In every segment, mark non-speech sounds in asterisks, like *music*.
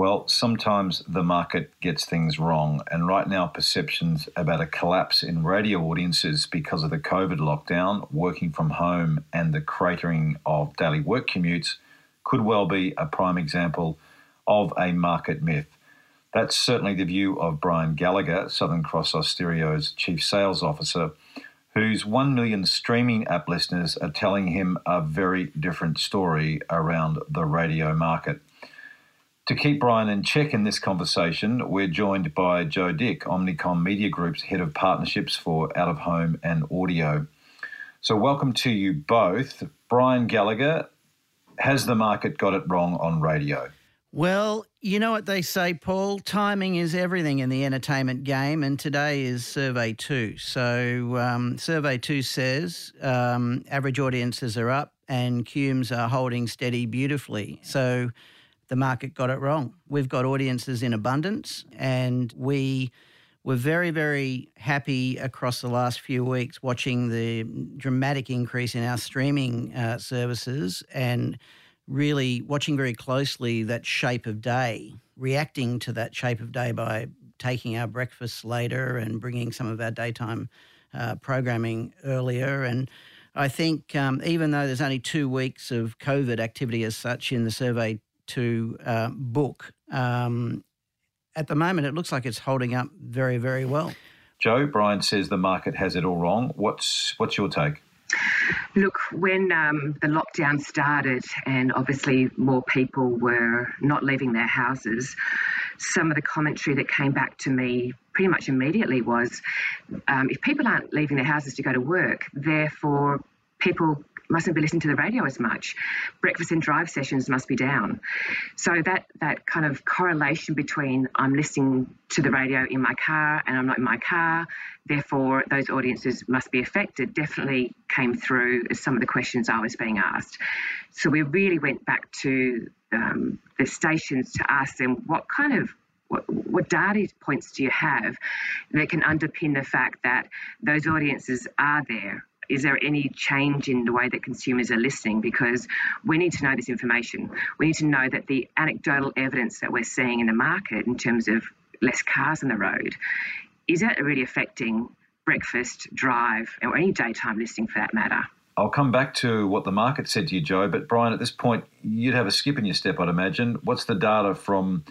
Well, sometimes the market gets things wrong, and right now, perceptions about a collapse in radio audiences because of the COVID lockdown, working from home, and the cratering of daily work commutes could well be a prime example of a market myth. That's certainly the view of Brian Gallagher, Southern Cross Austereo's Chief Sales Officer, whose 1 million streaming app listeners are telling him a very different story around the radio market. To keep Brian in check in this conversation, we're joined by Joe Dick, Omnicom Media Group's Head of Partnerships for Out of Home and Audio. So, welcome to you both. Brian Gallagher, has the market got it wrong on radio? Well, you know what they say, Paul? Timing is everything in the entertainment game, and today is Survey 2. So, um, Survey 2 says um, average audiences are up and cumes are holding steady beautifully. So, the market got it wrong. We've got audiences in abundance, and we were very, very happy across the last few weeks watching the dramatic increase in our streaming uh, services and really watching very closely that shape of day, reacting to that shape of day by taking our breakfasts later and bringing some of our daytime uh, programming earlier. And I think um, even though there's only two weeks of COVID activity as such in the survey to uh, book. Um, at the moment, it looks like it's holding up very, very well. Joe, Brian says the market has it all wrong. What's what's your take? Look, when um, the lockdown started, and obviously more people were not leaving their houses, some of the commentary that came back to me pretty much immediately was um, if people aren't leaving their houses to go to work, therefore people mustn't be listening to the radio as much. Breakfast and drive sessions must be down. So that that kind of correlation between I'm listening to the radio in my car and I'm not in my car, therefore those audiences must be affected, definitely came through as some of the questions I was being asked. So we really went back to um, the stations to ask them what kind of what, what, data points do you have that can underpin the fact that those audiences are there is there any change in the way that consumers are listening? Because we need to know this information. We need to know that the anecdotal evidence that we're seeing in the market in terms of less cars on the road is that really affecting breakfast, drive, or any daytime listening for that matter? I'll come back to what the market said to you, Joe. But Brian, at this point, you'd have a skip in your step, I'd imagine. What's the data from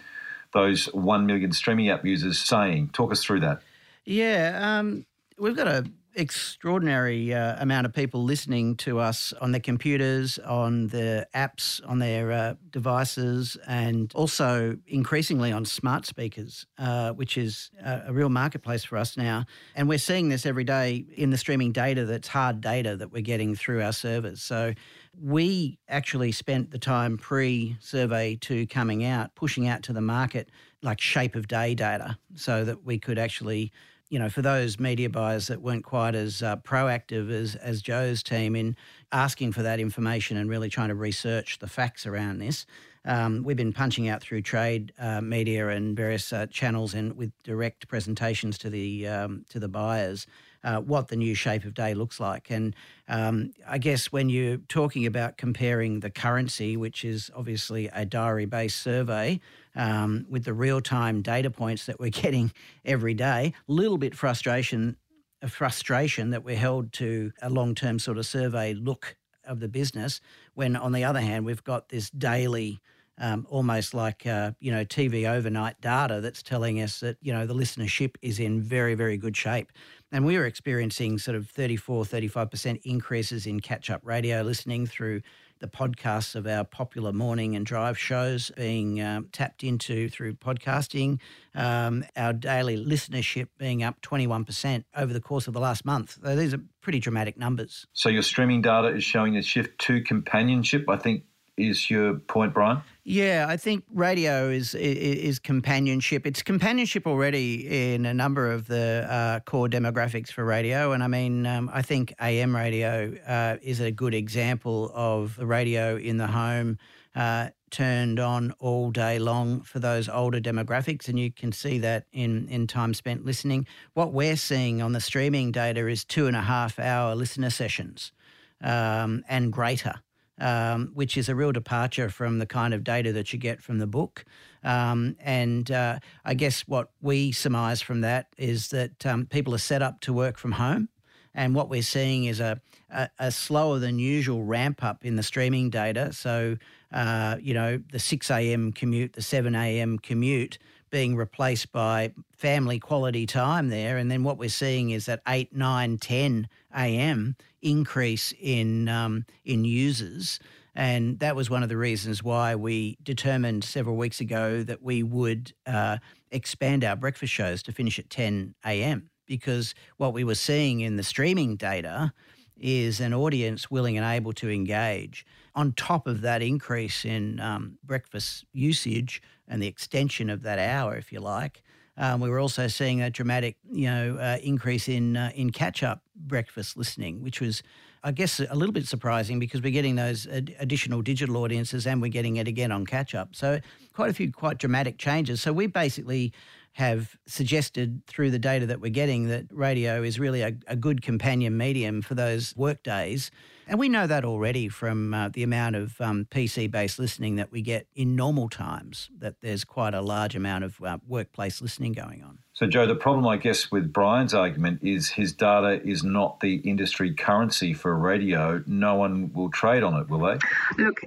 those 1 million streaming app users saying? Talk us through that. Yeah, um, we've got a extraordinary uh, amount of people listening to us on their computers, on the apps, on their uh, devices, and also increasingly on smart speakers, uh, which is a, a, real marketplace for us now. And we're seeing this every day in the streaming data that's hard data that we're getting through our servers. So we actually spent the time pre survey to coming out, pushing out to the market like shape of day data so that we could actually you know, for those media buyers that weren't quite as uh, proactive as, as Joe's team in asking for that information and really trying to research the facts around this, um, we've been punching out through trade uh, media and various uh, channels and with direct presentations to the um, to the buyers uh, what the new shape of day looks like. And um, I guess when you're talking about comparing the currency, which is obviously a diary based survey, um, with the real time data points that we're *laughs* getting every day, a little bit frustration. A frustration that we're held to a long term sort of survey look of the business, when on the other hand, we've got this daily um, almost like uh, you know TV overnight data that's telling us that you know the listenership is in very very good shape. And we were experiencing sort of 34, 35% increases in catch up radio listening through the podcasts of our popular morning and drive shows being um, tapped into through podcasting, um, our daily listenership being up 21% over the course of the last month. So these are pretty dramatic numbers. So your streaming data is showing a shift to companionship. I think is your point, Brian? Yeah, I think radio is is companionship. It's companionship already in a number of the uh, core demographics for radio, and I mean, um, I think AM radio uh, is a good example of the radio in the home. Uh, turned on all day long for those older demographics, and you can see that in, in time spent listening. What we're seeing on the streaming data is two and a half hour listener sessions um, and greater. Um, which is a real departure from the kind of data that you get from the book. Um, and uh, I guess what we surmise from that is that um, people are set up to work from home. And what we're seeing is a, a, a slower than usual ramp up in the streaming data. So uh, you know, the 6 a.m. commute, the 7 a.m. commute being replaced by family quality time there. And then what we're seeing is that 8, 9, 10 a.m. increase in, um, in users. And that was one of the reasons why we determined several weeks ago that we would uh, expand our breakfast shows to finish at 10 a.m. Because what we were seeing in the streaming data is an audience willing and able to engage. On top of that increase in um, breakfast usage and the extension of that hour, if you like, um, we were also seeing a dramatic, you know, uh, increase in uh, in catch-up breakfast listening, which was, I guess, a little bit surprising because we're getting those ad- additional digital audiences and we're getting it again on catch-up. So quite a few quite dramatic changes. So we basically have suggested through the data that we're getting that radio is really a, a good companion medium for those work days. And we know that already from uh, the amount of um, PC based listening that we get in normal times, that there's quite a large amount of uh, workplace listening going on. So, Joe, the problem, I guess, with Brian's argument is his data is not the industry currency for radio. No one will trade on it, will they? Look,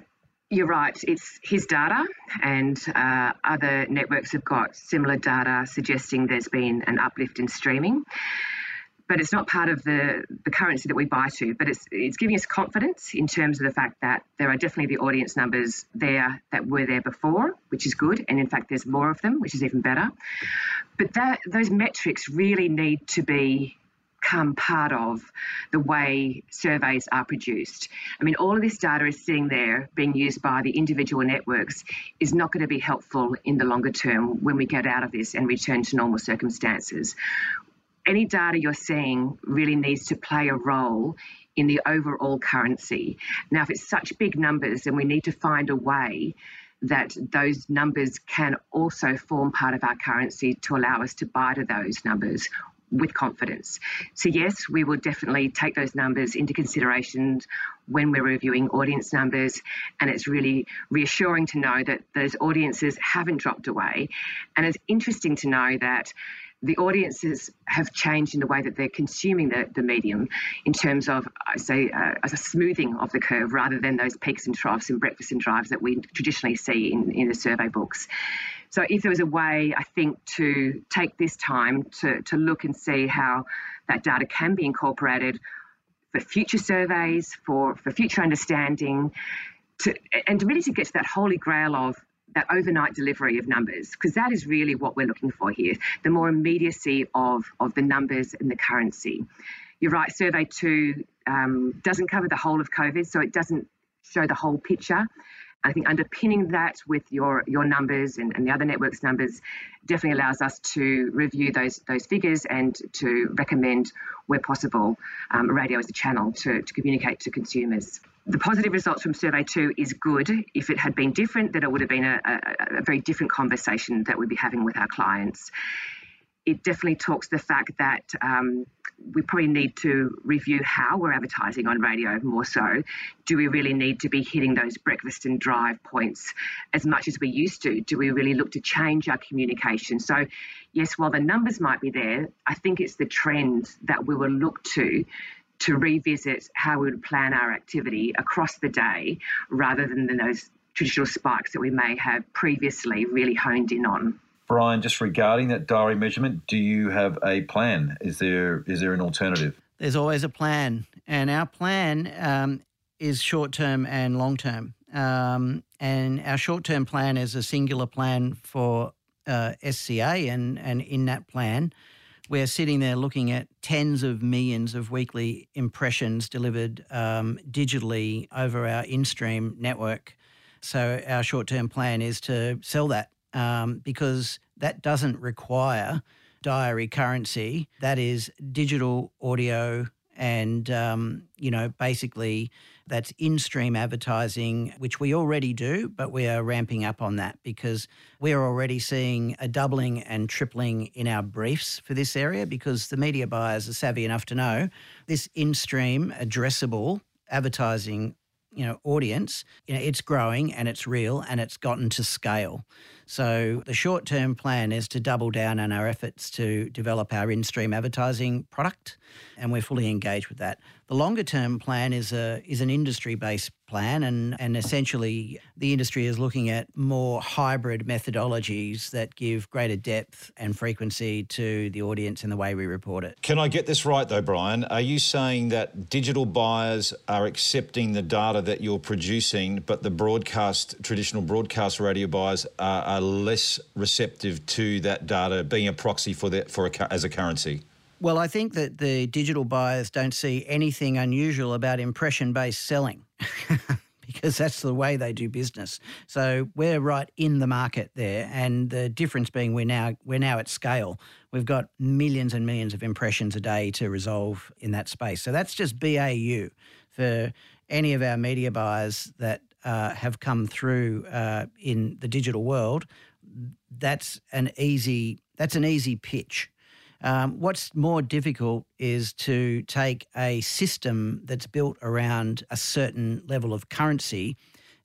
you're right. It's his data, and uh, other networks have got similar data suggesting there's been an uplift in streaming. But it's not part of the, the currency that we buy to. But it's it's giving us confidence in terms of the fact that there are definitely the audience numbers there that were there before, which is good. And in fact, there's more of them, which is even better. But that those metrics really need to be become part of the way surveys are produced. I mean, all of this data is sitting there being used by the individual networks is not going to be helpful in the longer term when we get out of this and return to normal circumstances. Any data you're seeing really needs to play a role in the overall currency. Now, if it's such big numbers, then we need to find a way that those numbers can also form part of our currency to allow us to buy to those numbers with confidence. So, yes, we will definitely take those numbers into consideration when we're reviewing audience numbers. And it's really reassuring to know that those audiences haven't dropped away. And it's interesting to know that the audiences have changed in the way that they're consuming the, the medium in terms of, I say, uh, a smoothing of the curve rather than those peaks and troughs and breakfast and drives that we traditionally see in, in the survey books. So if there was a way, I think, to take this time to, to look and see how that data can be incorporated for future surveys, for, for future understanding, to, and really to get to that holy grail of that overnight delivery of numbers, because that is really what we're looking for here, the more immediacy of, of the numbers and the currency. You're right, survey two um, doesn't cover the whole of COVID, so it doesn't show the whole picture. I think underpinning that with your your numbers and, and the other networks' numbers definitely allows us to review those those figures and to recommend where possible um, radio as a channel to, to communicate to consumers. The positive results from survey two is good. If it had been different, then it would have been a, a, a very different conversation that we'd be having with our clients it definitely talks the fact that um, we probably need to review how we're advertising on radio more so. Do we really need to be hitting those breakfast and drive points as much as we used to? Do we really look to change our communication? So, yes, while the numbers might be there, I think it's the trends that we will look to to revisit how we would plan our activity across the day rather than those traditional spikes that we may have previously really honed in on. Brian, just regarding that diary measurement, do you have a plan? Is there is there an alternative? There's always a plan, and our plan um, is short term and long term. Um, and our short term plan is a singular plan for uh, SCA, and and in that plan, we're sitting there looking at tens of millions of weekly impressions delivered um, digitally over our in-stream network. So our short term plan is to sell that um, because that doesn't require diary currency. That is digital audio and um, you know basically that's in-stream advertising which we already do but we are ramping up on that because we are already seeing a doubling and tripling in our briefs for this area because the media buyers are savvy enough to know this in-stream addressable advertising you know audience you know it's growing and it's real and it's gotten to scale so the short term plan is to double down on our efforts to develop our in stream advertising product, and we're fully engaged with that. The longer term plan is a is an industry based plan, and and essentially the industry is looking at more hybrid methodologies that give greater depth and frequency to the audience in the way we report it. Can I get this right though, Brian? Are you saying that digital buyers are accepting the data that you're producing, but the broadcast traditional broadcast radio buyers are are less receptive to that data being a proxy for that for a, as a currency? Well, I think that the digital buyers don't see anything unusual about impression based selling. *laughs* because that's the way they do business. So we're right in the market there, and the difference being we're now we're now at scale. We've got millions and millions of impressions a day to resolve in that space. So that's just BAU for any of our media buyers that uh, have come through uh, in the digital world, that's an easy that's an easy pitch. Um, what's more difficult is to take a system that's built around a certain level of currency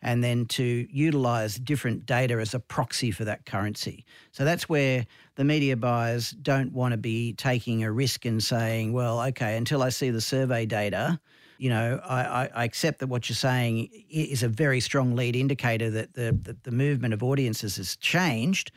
and then to utilize different data as a proxy for that currency. So that's where the media buyers don't want to be taking a risk and saying, well, okay, until I see the survey data, you know, I, I, accept that what you're saying is a very strong lead indicator that the, the, the movement of audiences has changed.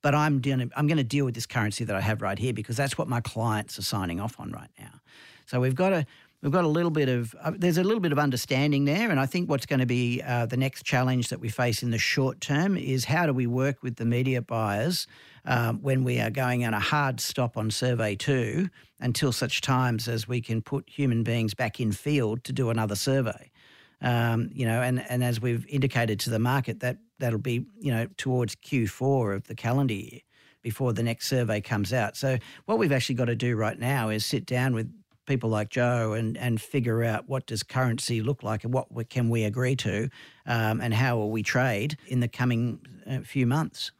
But I'm doing, I'm going to deal with this currency that I have right here because that's what my clients are signing off on right now. So we've got to we've got a little bit of uh, there's a little bit of understanding there and i think what's going to be uh, the next challenge that we face in the short term is how do we work with the media buyers um, when we are going on a hard stop on survey two until such times as we can put human beings back in field to do another survey. Um, you know, and, and as we've indicated to the market, that that'll be you know towards Q4 of the calendar year before the next survey comes out. So what we've actually got to do right now is sit down with people like Joe and and figure out what does currency look like and what can we agree to, um, and how will we trade in the coming uh, few months.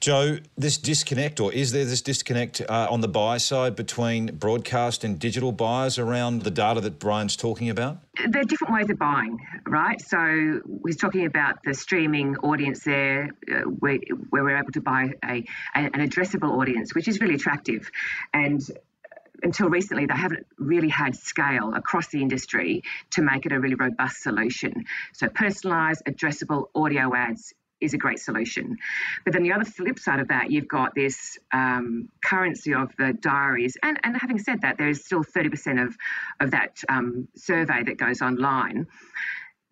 Joe, this disconnect, or is there this disconnect uh, on the buy side between broadcast and digital buyers around the data that Brian's talking about? There are different ways of buying, right? So he's talking about the streaming audience there, uh, where, where, we're able to buy a, an addressable audience, which is really attractive. And until recently, they haven't really had scale across the industry to make it a really robust solution. So, personalised, addressable audio ads is a great solution. But then the other flip side of that, you've got this um, currency of the diaries. And, and having said that, there is still 30% of, of that um, survey that goes online.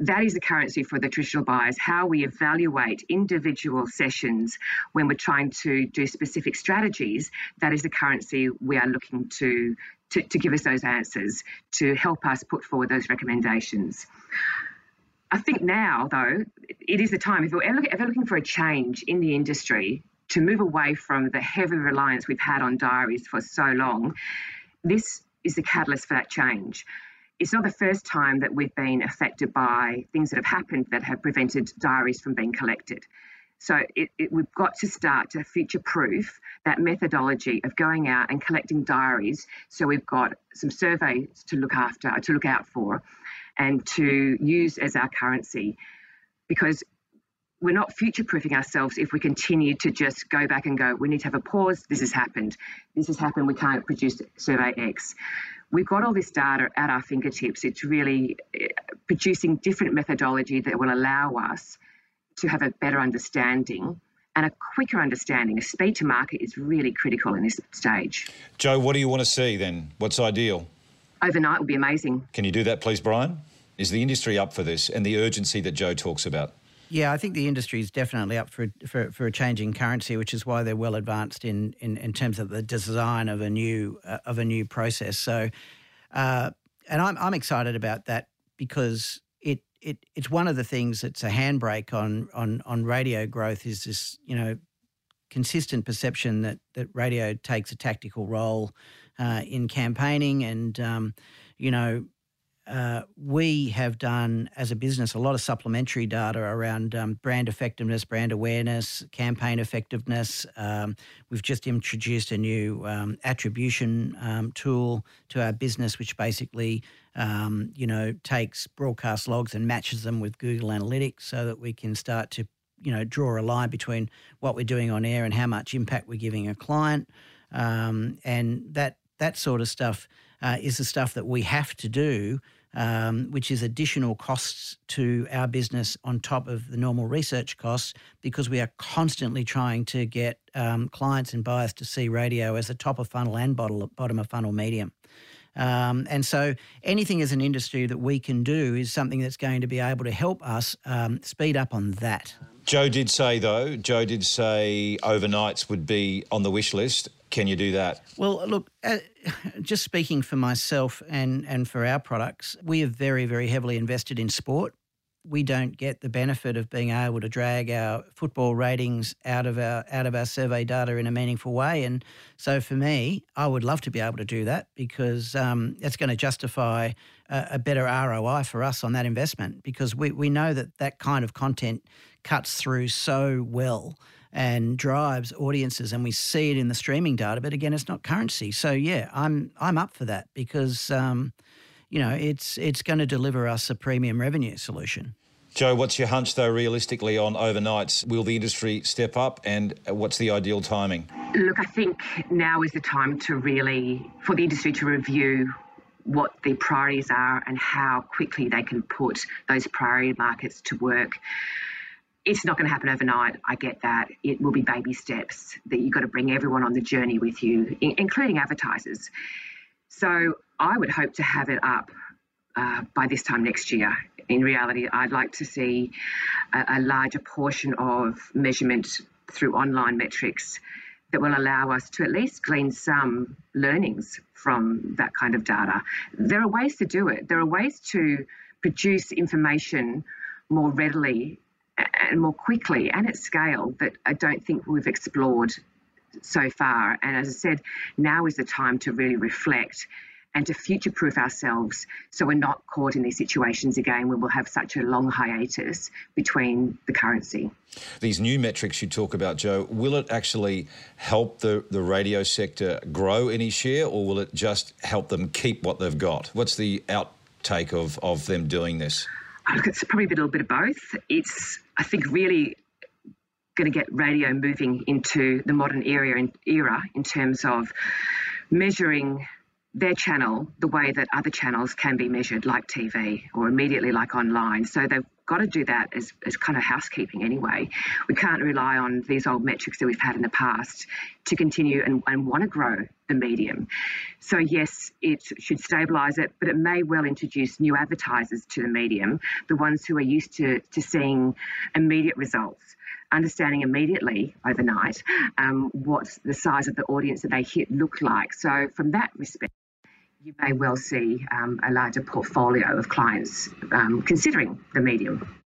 That is the currency for the traditional buyers. How we evaluate individual sessions when we're trying to do specific strategies, that is the currency we are looking to, to, to give us those answers, to help us put forward those recommendations. I think now, though, it is the time, if we're ever looking for a change in the industry to move away from the heavy reliance we've had on diaries for so long, this is the catalyst for that change. It's not the first time that we've been affected by things that have happened that have prevented diaries from being collected. So it, it, we've got to start to future proof that methodology of going out and collecting diaries. So we've got some surveys to look after, to look out for, and to use as our currency because we're not future proofing ourselves if we continue to just go back and go, we need to have a pause. This has happened. This has happened. We can't produce survey X. We've got all this data at our fingertips. It's really eh, producing different methodology that will allow us to have a better understanding and a quicker understanding. A speed to market is really critical in this stage. Joe, what do you want to see then? What's ideal? overnight would be amazing. Can you do that, please, Brian? Is the industry up for this and the urgency that Joe talks about? Yeah, I think the industry is definitely up for, for, for a changing currency, which is why they're well advanced in, in, in terms of the design of a new uh, of a new process. So, uh, and I'm I'm excited about that because it it, it's one of the things that's a handbrake on on on radio growth is this you know consistent perception that that radio takes a tactical role uh, in campaigning and um, you know uh, we have done as a business a lot of supplementary data around um, brand effectiveness, brand awareness, campaign effectiveness. Um, we've just introduced a new um, attribution um, tool to our business, which basically, um, you know, takes broadcast logs and matches them with Google Analytics, so that we can start to, you know, draw a line between what we're doing on air and how much impact we're giving a client, um, and that that sort of stuff uh, is the stuff that we have to do, um, which is additional costs to our business on top of the normal research costs, because we are constantly trying to get um, clients and buyers to see radio as a top of funnel and bottom of funnel medium. Um, and so anything as an industry that we can do is something that's going to be able to help us um, speed up on that. Joe did say, though, Joe did say overnights would be on the wish list. Can you do that? Well, look, uh, *laughs* just speaking for myself and, and for our products, we are very, very heavily invested in sport. We don't get the benefit of being able to drag our football ratings out of our out of our survey data in a meaningful way. And so, for me, I would love to be able to do that because um, it's going to justify a, a better ROI for us on that investment. Because we we know that that kind of content cuts through so well and drives audiences and we see it in the streaming data but again it's not currency so yeah i'm i'm up for that because um, you know it's it's going to deliver us a premium revenue solution Joe, what's your hunch though realistically on overnights? Will the industry step up and what's the ideal timing? Look, I think now is the time to really, for the industry to review what the priorities are and how quickly they can put those priority markets to work it's not going to happen overnight. I get that. It will be baby steps that you've got to bring everyone on the journey with you, including advertisers. So I would hope to have it up uh, by this time next year. In reality, I'd like to see a, a larger portion of measurement through online metrics that will allow us to at least glean some learnings from that kind of data. There are ways to do it. There are ways to produce information more readily and more quickly and at scale that I don't think we've explored so far. And as I said, now is the time to really reflect and to future proof ourselves so we're not caught in these situations again where we'll have such a long hiatus between the currency. These new metrics you talk about, Joe, will it actually help the, the radio sector grow any share or will it just help them keep what they've got? What's the outtake of, of them doing this? Look, it's probably a little bit of both. It's, I think, really going to get radio moving into the modern era in, era in terms of measuring their channel the way that other channels can be measured, like TV or immediately like online. So they've got to do that as, as kind of housekeeping anyway. We can't rely on these old metrics that we've had in the past to continue and, and want to grow the medium. So, yes, it should stabilise it, but it may well introduce new advertisers to the medium, the ones who are used to, to seeing immediate results understanding immediately overnight um, what the size of the audience that they hit look like. So, from that respect, you may well see um, a larger portfolio of clients um, considering the medium.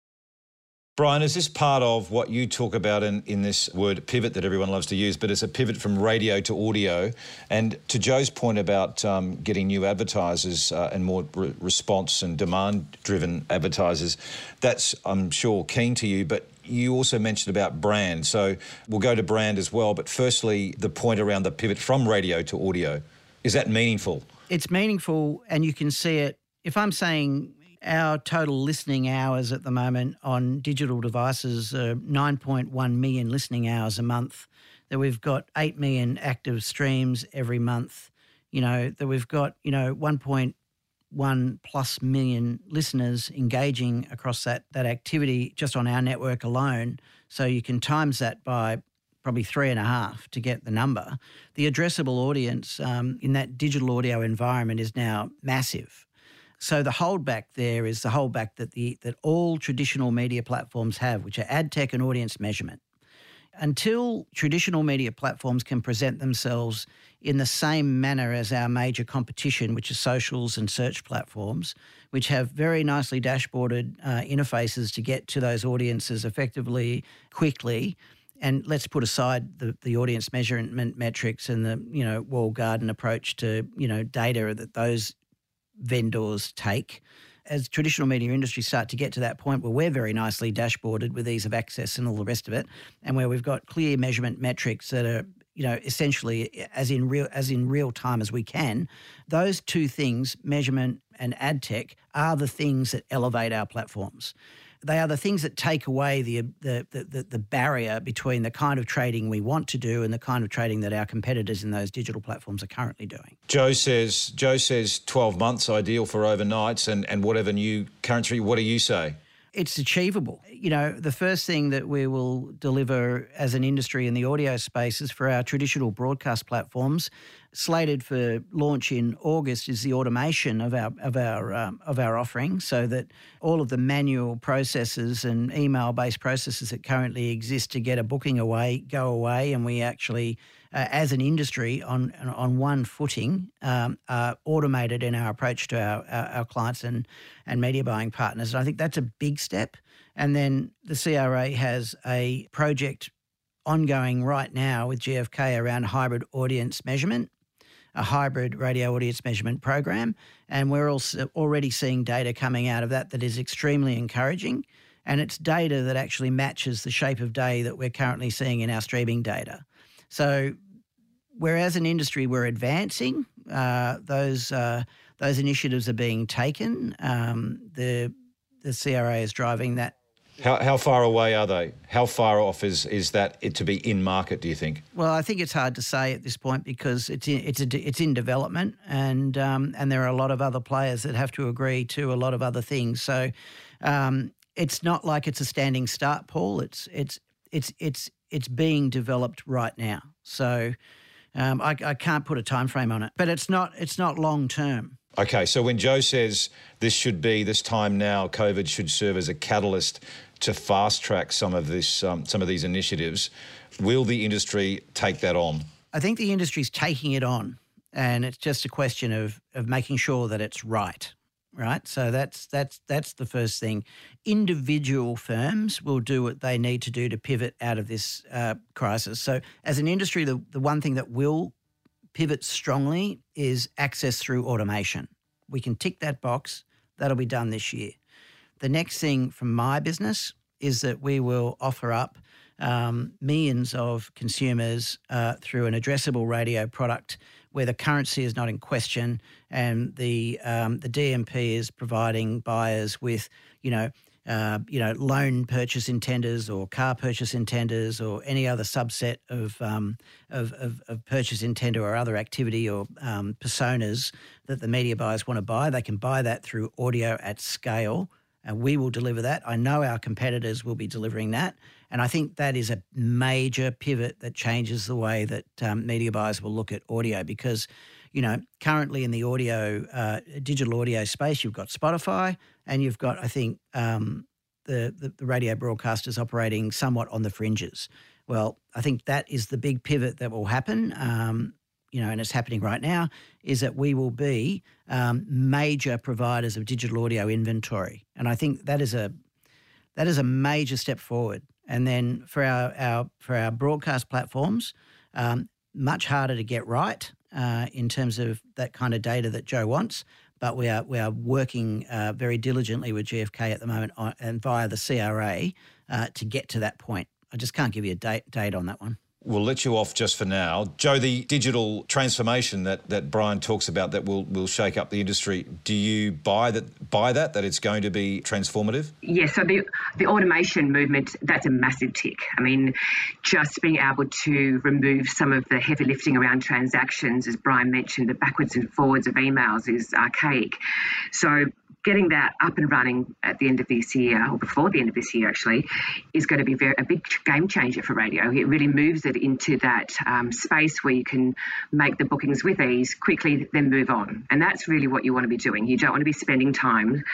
Brian, is this part of what you talk about in, in this word pivot that everyone loves to use, but it's a pivot from radio to audio? And to Joe's point about um, getting new advertisers uh, and more re- response and demand driven advertisers, that's, I'm sure, keen to you. But you also mentioned about brand. So we'll go to brand as well. But firstly, the point around the pivot from radio to audio, is that meaningful? It's meaningful and you can see it. If I'm saying our total listening hours at the moment on digital devices are 9.1 million listening hours a month, that we've got 8 million active streams every month, you know, that we've got, you know, 1.1 plus million listeners engaging across that, that activity just on our network alone. So you can times that by probably three and a half to get the number. The addressable audience um, in that digital audio environment is now massive. So the holdback there is the holdback that the that all traditional media platforms have, which are ad tech and audience measurement. Until traditional media platforms can present themselves in the same manner as our major competition, which is socials and search platforms, which have very nicely dashboarded uh, interfaces to get to those audiences effectively, quickly. And let's put aside the, the audience measurement metrics and the you know wall garden approach to you know data that those vendors take. As traditional media industries start to get to that point where we're very nicely dashboarded with ease of access and all the rest of it, and where we've got clear measurement metrics that are you know essentially as in real as in real time as we can, those two things, measurement and ad tech, are the things that elevate our platforms they are the things that take away the, the, the, the, barrier between the kind of trading we want to do and the kind of trading that our competitors in those digital platforms are currently doing. Joe says Joe says 12 months ideal for overnights and, and whatever new currency. What do you say? It's achievable. You know, the first thing that we will deliver as an industry in the audio space is for our traditional broadcast platforms slated for launch in August is the automation of our of our um, of our offering, so that all of the manual processes and email based processes that currently exist to get a booking away go away, and we actually, uh, as an industry, on on one footing, um, are automated in our approach to our, our, our clients and and media buying partners. And I think that's a big step. And then the CRA has a project ongoing right now with GfK around hybrid audience measurement a hybrid radio audience measurement program. And we're also already seeing data coming out of that that is extremely encouraging. And it's data that actually matches the shape of day that we're currently seeing in our streaming data. So, whereas an industry we're advancing, uh, those uh, those initiatives are being taken. Um, the the CRA is driving that how, how far away are they? How far off is, is that it to be in market, do you think? Well, I think it's hard to say at this point because it's in, it's, a, it's in development and, um, and there are a lot of other players that have to agree to a lot of other things. So um, it's not like it's a standing start, Paul. It's, it's, it's, it's, it's being developed right now. So um, I, I can't put a time frame on it, but it's not, it's not long term. Okay, so when Joe says this should be this time now, COVID should serve as a catalyst to fast track some of this, um, some of these initiatives. Will the industry take that on? I think the industry's taking it on, and it's just a question of of making sure that it's right. Right, so that's that's that's the first thing. Individual firms will do what they need to do to pivot out of this uh, crisis. So, as an industry, the, the one thing that will pivot strongly is access through automation. We can tick that box. That'll be done this year. The next thing from my business is that we will offer up um, millions of consumers uh, through an addressable radio product where the currency is not in question and the um, the DMP is providing buyers with you know uh, you know loan purchase intenders or car purchase intenders or any other subset of um, of, of, of, purchase intender or other activity or um, personas that the media buyers want to buy. They can buy that through audio at scale and we will deliver that. I know our competitors will be delivering that. And I think that is a major pivot that changes the way that um, media buyers will look at audio because, you know, currently in the audio, uh, digital audio space, you've got Spotify and you've got, I think, um, the, the, the radio broadcasters operating somewhat on the fringes. Well, I think that is the big pivot that will happen. Um, you know, and it's happening right now, is that we will be um, major providers of digital audio inventory, and I think that is a that is a major step forward. And then for our, our for our broadcast platforms, um, much harder to get right uh, in terms of that kind of data that Joe wants. But we are we are working uh, very diligently with GfK at the moment on, and via the CRA uh, to get to that point. I just can't give you a date date on that one we'll let you off just for now. Joe, the digital transformation that, that Brian talks about that will will shake up the industry. Do you buy that buy that that it's going to be transformative? Yes. So the the automation movement that's a massive tick. I mean, just being able to remove some of the heavy lifting around transactions, as Brian mentioned, the backwards and forwards of emails is archaic. So getting that up and running at the end of this year, or before the end of this year actually, is going to be very, a big game changer for radio. It really moves it into that um, space where you can make the bookings with ease, quickly then move on. And that's really what you want to be doing. You don't want to be spending time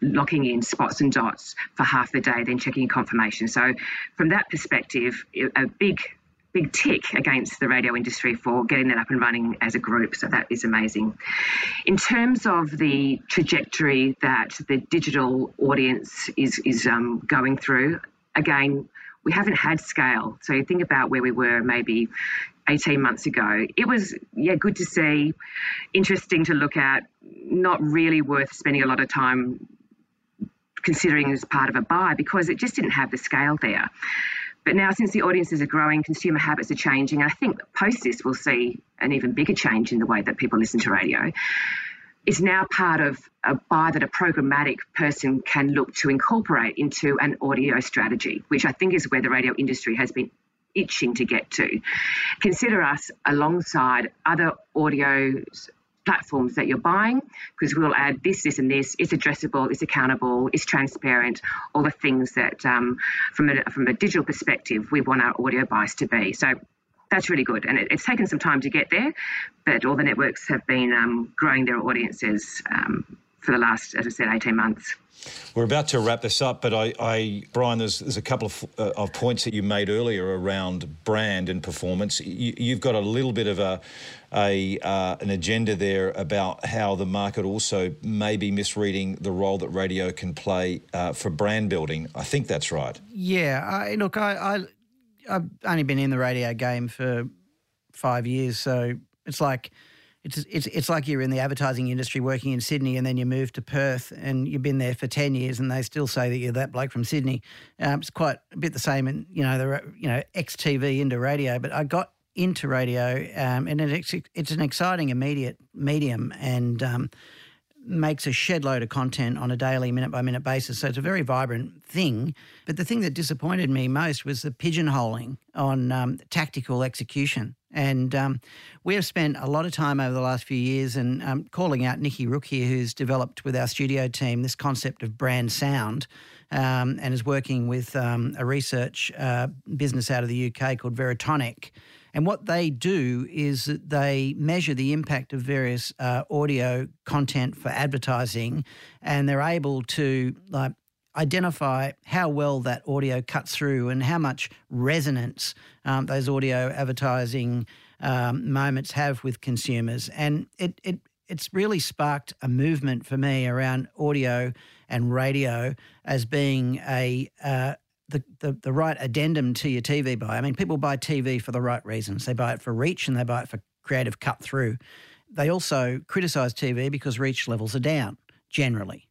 locking in spots and dots for half the day, then checking confirmation. So, from that perspective, a big big tick against the radio industry for getting that up and running as a group. So that is amazing. In terms of the trajectory that the digital audience is is um, going through, again, we haven't had scale. So you think about where we were maybe 18 months ago. It was yeah good to see, interesting to look at. Not really worth spending a lot of time considering as part of a buy because it just didn't have the scale there. But now, since the audiences are growing, consumer habits are changing. and I think post this, we'll see an even bigger change in the way that people listen to radio. It's now part of a buy that a programmatic person can look to incorporate into an audio strategy, which I think is where the radio industry has been itching to get to. Consider us alongside other audio platforms that you're buying because we'll add this, this, and this. It's addressable, it's accountable, it's transparent, all the things that um, from, a, from a digital perspective we want our audio buys to be. So that's really good. And it, it's taken some time to get there, but all the networks have been um, growing their audiences um, for the last, as I said, 18 months. We're about to wrap this up, but I, I Brian, there's, there's a couple of, uh, of points that you made earlier around brand and performance. You, have got a little bit of a, a uh, an agenda there about how the market also may be misreading the role that radio can play uh, for brand building. I think that's right. Yeah, I, look, I, I I've only been in the radio game for five years, so it's like it's it's it's like you're in the advertising industry working in Sydney and then you move to Perth and you've been there for ten years and they still say that you're that bloke from Sydney. Um, it's quite a bit the same in you know the you know ex TV into radio, but I got into radio um, and it's it's an exciting immediate medium and. Um, makes a shed load of content on a daily, minute by minute basis. So it's a very vibrant thing. But the thing that disappointed me most was the pigeonholing on um, tactical execution. And um, we have spent a lot of time over the last few years and um, calling out Nikki Rook here, who's developed with our studio team this concept of brand sound um, and is working with um, a research uh, business out of the UK called Veritonic. And what they do is that they measure the impact of various uh, audio content for advertising, and they're able to like identify how well that audio cuts through and how much resonance um, those audio advertising um, moments have with consumers. And it, it it's really sparked a movement for me around audio and radio as being a uh, the, the, the right addendum to your TV buy. I mean, people buy TV for the right reasons. They buy it for reach and they buy it for creative cut through. They also criticise TV because reach levels are down generally.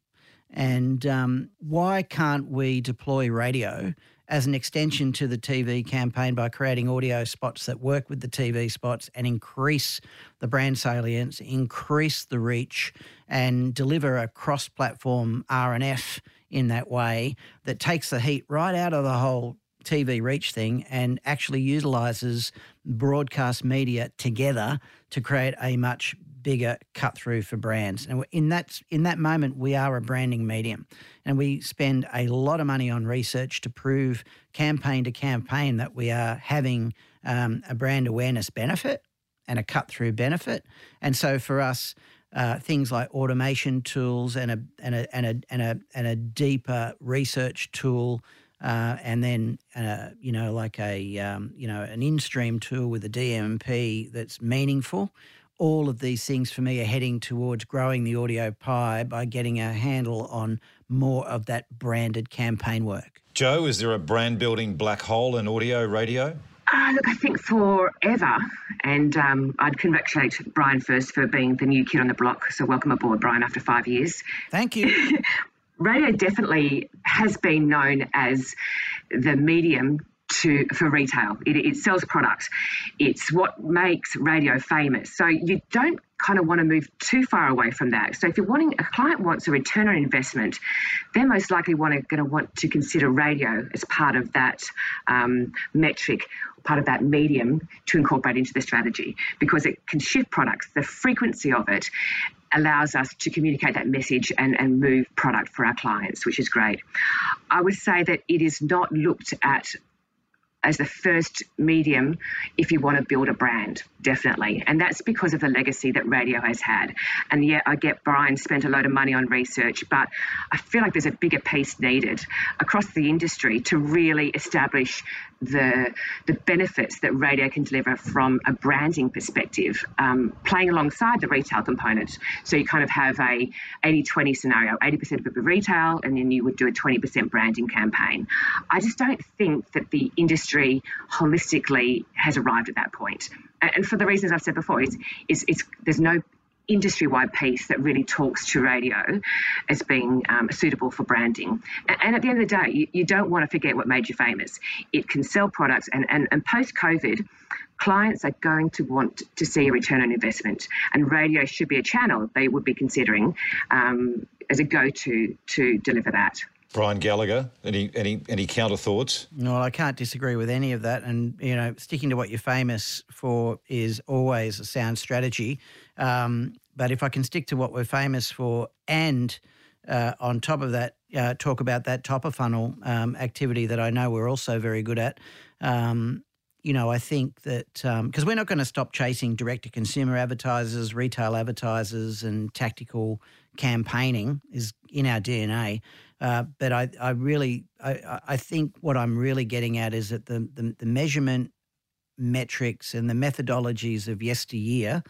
And um, why can't we deploy radio as an extension to the TV campaign by creating audio spots that work with the TV spots and increase the brand salience, increase the reach, and deliver a cross platform RNF in that way that takes the heat right out of the whole TV reach thing and actually utilizes broadcast media together to create a much bigger cut through for brands. And in that in that moment, we are a branding medium, and we spend a lot of money on research to prove campaign to campaign that we are having um, a brand awareness benefit and a cut through benefit. And so for us. Uh, things like automation tools and a and a and a and a, and a deeper research tool uh, and then uh, you know like a um, you know an in-stream tool with a DMP that's meaningful all of these things for me are heading towards growing the audio pie by getting a handle on more of that branded campaign work. Joe, is there a brand building black hole in audio radio? Uh, look, I think forever, and um, I'd congratulate Brian first for being the new kid on the block. So welcome aboard, Brian, after five years. Thank you. *laughs* radio definitely has been known as the medium to for retail. It, it sells products. It's what makes radio famous. So you don't kind of want to move too far away from that. So if you're wanting a client wants a return on investment, they're most likely want to, going to want to consider radio as part of that um, metric, part of that medium to incorporate into the strategy because it can shift products. The frequency of it allows us to communicate that message and, and move product for our clients, which is great. I would say that it is not looked at as the first medium if you want to build a brand, definitely. And that's because of the legacy that radio has had. And yeah, I get Brian spent a load of money on research, but I feel like there's a bigger piece needed across the industry to really establish the the benefits that radio can deliver from a branding perspective, um, playing alongside the retail component. So you kind of have a 80-20 scenario, 80% of it retail, and then you would do a 20% branding campaign. I just don't think that the industry holistically has arrived at that point. And for the reasons I've said before, it's, it's, it's there's no industry wide piece that really talks to radio as being um, suitable for branding. And, at the end of the day, you, you, don't want to forget what made you famous. It can sell products, and, and, and post COVID, clients are going to want to see a return on investment, and radio should be a channel they would be considering um, as a go to to deliver that. Brian Gallagher, any any any counter thoughts? Well, I can't disagree with any of that. And you know, sticking to what you're famous for is always a sound strategy. Um, but if I can stick to what we're famous for, and uh, on top of that, uh, talk about that top of funnel um, activity that I know we're also very good at. Um, you know, I think that because um, we're not going to stop chasing direct to consumer advertisers, retail advertisers, and tactical campaigning is in our DNA. Uh, but I, I really, I, I think what I'm really getting at is that the, the, the measurement metrics and the methodologies of yesteryear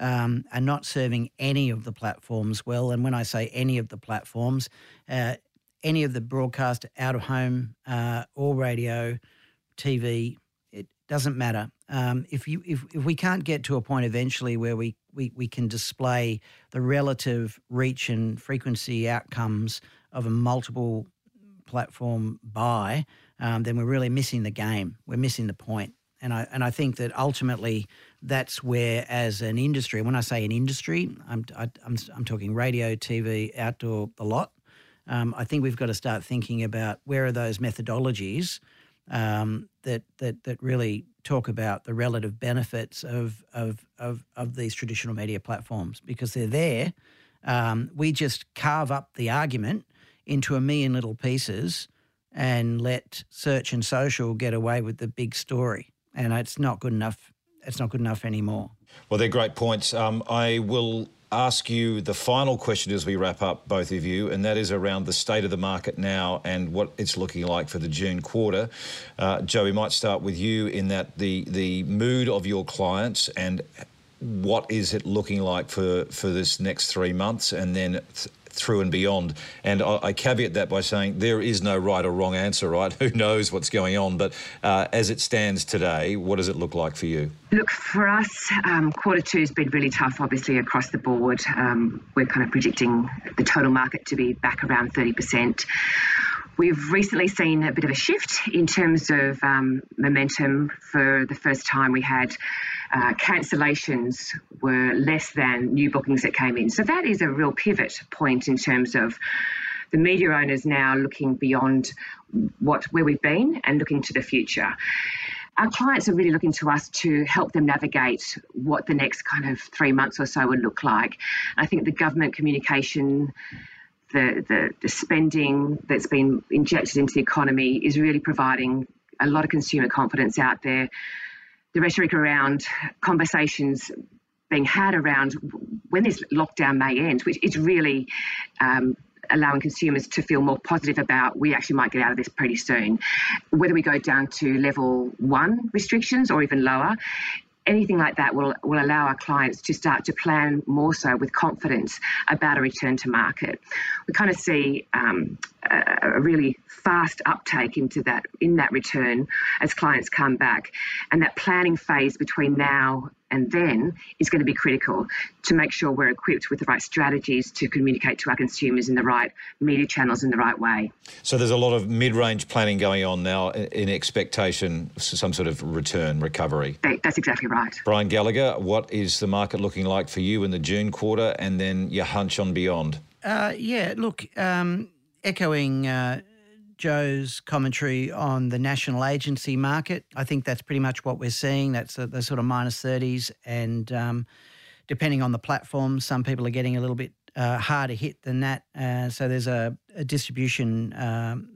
um, are not serving any of the platforms well. And when I say any of the platforms, uh, any of the broadcast out of home uh, or radio, TV, it doesn't matter. Um, if you if, if we can't get to a point eventually where we, we, we can display the relative reach and frequency outcomes of a multiple platform buy, um, then we're really missing the game. We're missing the point. And I and I think that ultimately that's where, as an industry, when I say an industry, I'm I, am I'm talking radio, TV, outdoor, a lot. Um, I think we've got to start thinking about where are those methodologies um, that that that really talk about the relative benefits of of of, of these traditional media platforms because they're there. Um, we just carve up the argument into a million little pieces and let search and social get away with the big story. And it's not good enough. It's not good enough anymore. Well, they're great points. Um, I will ask you the final question as we wrap up, both of you, and that is around the state of the market now and what it's looking like for the June quarter. Uh, Joe, we might start with you in that the the mood of your clients and what is it looking like for for this next three months, and then th- through and beyond. And I, caveat that by saying there is no right or wrong answer, right? *laughs* Who knows what's going on? But uh, as it stands today, what does it look like for you? Look, for us, um, quarter two has been really tough, obviously, across the board. Um, we're kind of predicting the total market to be back around 30%. We've recently seen a bit of a shift in terms of um, momentum. For the first time, we had uh, cancellations were less than new bookings that came in. So that is a real pivot point in terms of the media owners now looking beyond what where we've been and looking to the future. Our clients are really looking to us to help them navigate what the next kind of three months or so would look like. I think the government communication the, the, the spending that's been injected into the economy is really providing a lot of consumer confidence out there. The rhetoric around conversations being had around when this lockdown may end, which is really um, allowing consumers to feel more positive about we actually might get out of this pretty soon. Whether we go down to level one restrictions or even lower, anything like that will, will allow our clients to start to plan more so with confidence about a return to market. We kind of see um, a, a, really fast uptake into that in that return as clients come back, and that planning phase between now and then is going to be critical to make sure we're equipped with the right strategies to communicate to our consumers in the right media channels in the right way. So there's a lot of mid-range planning going on now in expectation for some sort of return recovery. That's exactly right. Brian Gallagher, what is the market looking like for you in the June quarter and then your hunch on beyond? Uh, yeah, look, um, echoing uh, Joe's commentary on the national agency market. I think that's pretty much what we're seeing. That's the sort of minus 30s. And um, depending on the platform, some people are getting a little bit uh, harder hit than that. Uh, so there's a, a distribution um,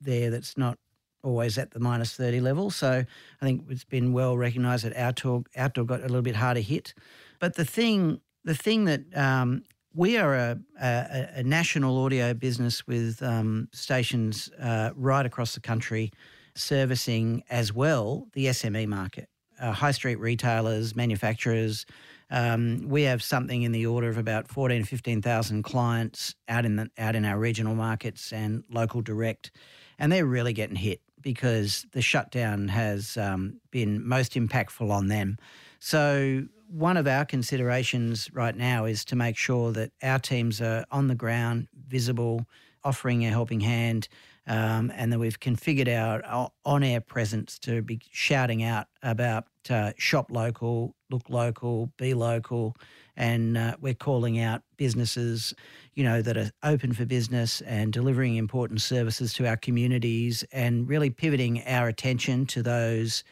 there that's not always at the minus 30 level. So I think it's been well recognised that outdoor outdoor got a little bit harder hit. But the thing the thing that um, we are a, a, a, national audio business with um, stations uh, right across the country, servicing as well the SME market, uh, high street retailers, manufacturers. Um, we have something in the order of about 14, 15,000 clients out in the, out in our regional markets and local direct, and they're really getting hit because the shutdown has um, been most impactful on them. So one of our considerations right now is to make sure that our teams are on the ground, visible, offering a helping hand, um, and that we've configured our on air presence to be shouting out about uh, shop local, look local, be local. And uh, we're calling out businesses, you know, that are open for business and delivering important services to our communities and really pivoting our attention to those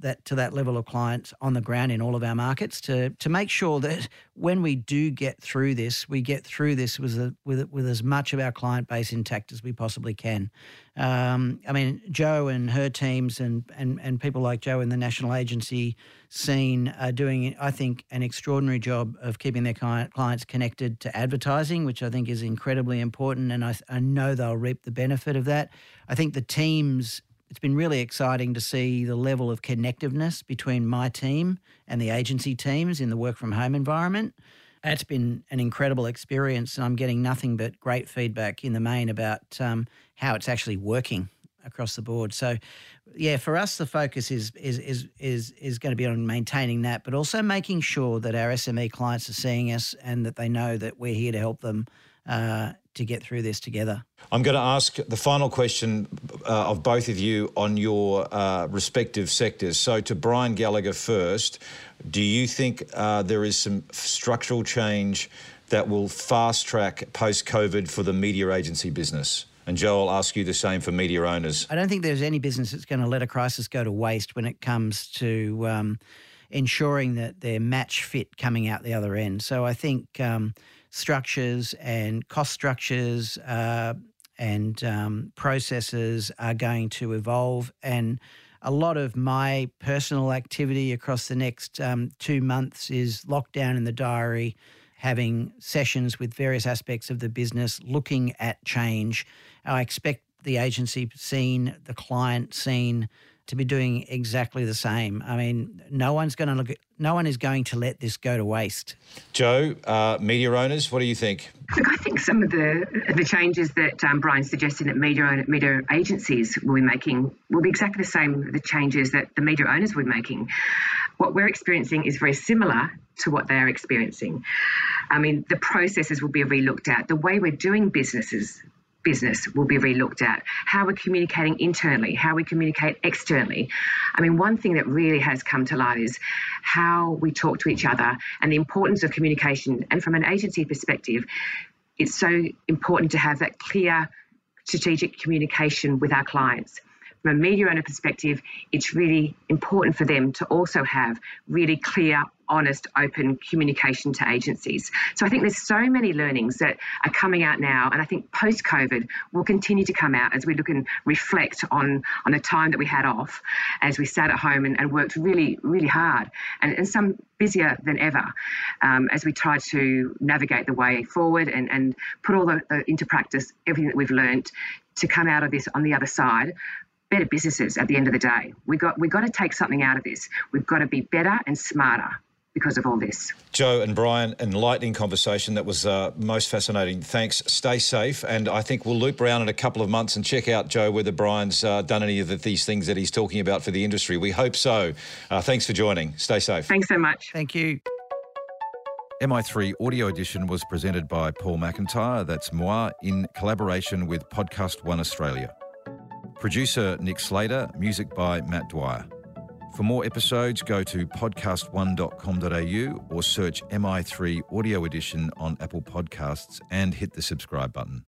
that to that level of clients on the ground in all of our markets to to make sure that when we do get through this, we get through this with a, with with as much of our client base intact as we possibly can. Um, I mean, Joe and her teams and and and people like Joe in the national agency scene are doing, I think, an extraordinary job of keeping their clients connected to advertising, which I think is incredibly important, and I, I know they'll reap the benefit of that. I think the teams it's been really exciting to see the level of connectiveness between my team and the agency teams in the work from home environment. It's been an incredible experience, and I'm getting nothing but great feedback in the main about um, how it's actually working across the board. So, yeah, for us, the focus is is is is is going to be on maintaining that, but also making sure that our SME clients are seeing us and that they know that we're here to help them uh, to get through this together. I'm going to ask the final question uh, of both of you on your uh, respective sectors. So, to Brian Gallagher first, do you think uh, there is some structural change that will fast track post COVID for the media agency business? And Jo, I'll ask you the same for media owners. I don't think there's any business that's going to let a crisis go to waste when it comes to um, ensuring that they're match fit coming out the other end. So I think. Um, structures and cost structures uh, and um, processes are going to evolve. And a lot of my personal activity across the next um, two months is locked down in the diary, having sessions with various aspects of the business, looking at change. I expect the agency scene, the client scene, to be doing exactly the same. I mean, no one's going to look at, no one is going to let this go to waste. Joe, uh, media owners, what do you think? Look, I think some of the the changes that um, Brian's suggesting that media media agencies will be making will be exactly the same the changes that the media owners will be making. What we're experiencing is very similar to what they're experiencing. I mean, the processes will be relooked at. The way we're doing businesses business will be relooked at. How we're communicating internally, how we communicate externally. I mean, one thing that really has come to light is how we talk to each other and the importance of communication. And from an agency perspective, it's so important to have that clear strategic communication with our clients from a media owner perspective, it's really important for them to also have really clear, honest, open communication to agencies. So I think there's so many learnings that are coming out now, and I think post COVID will continue to come out as we look and reflect on on the time that we had off, as we sat at home and, and worked really, really hard, and, and some busier than ever, um, as we try to navigate the way forward and, and put all the, the into practice everything that we've learned to come out of this on the other side better businesses at the end of the day. We got we got to take something out of this. We've got to be better and smarter because of all this. Joe and Brian, enlightening conversation. That was uh, most fascinating. Thanks. Stay safe. And I think we'll loop around in a couple of months and check out, Joe, whether Brian's uh, done any of the, these things that he's talking about for the industry. We hope so. Uh, thanks for joining. Stay safe. Thanks so much. Thank you. MI3 Audio Edition was presented by Paul McIntyre. That's moi in collaboration with Podcast One Australia. Producer Nick Slater, music by Matt Dwyer. For more episodes, go to podcast1.com.au or search MI3 Audio Edition on Apple Podcasts and hit the subscribe button.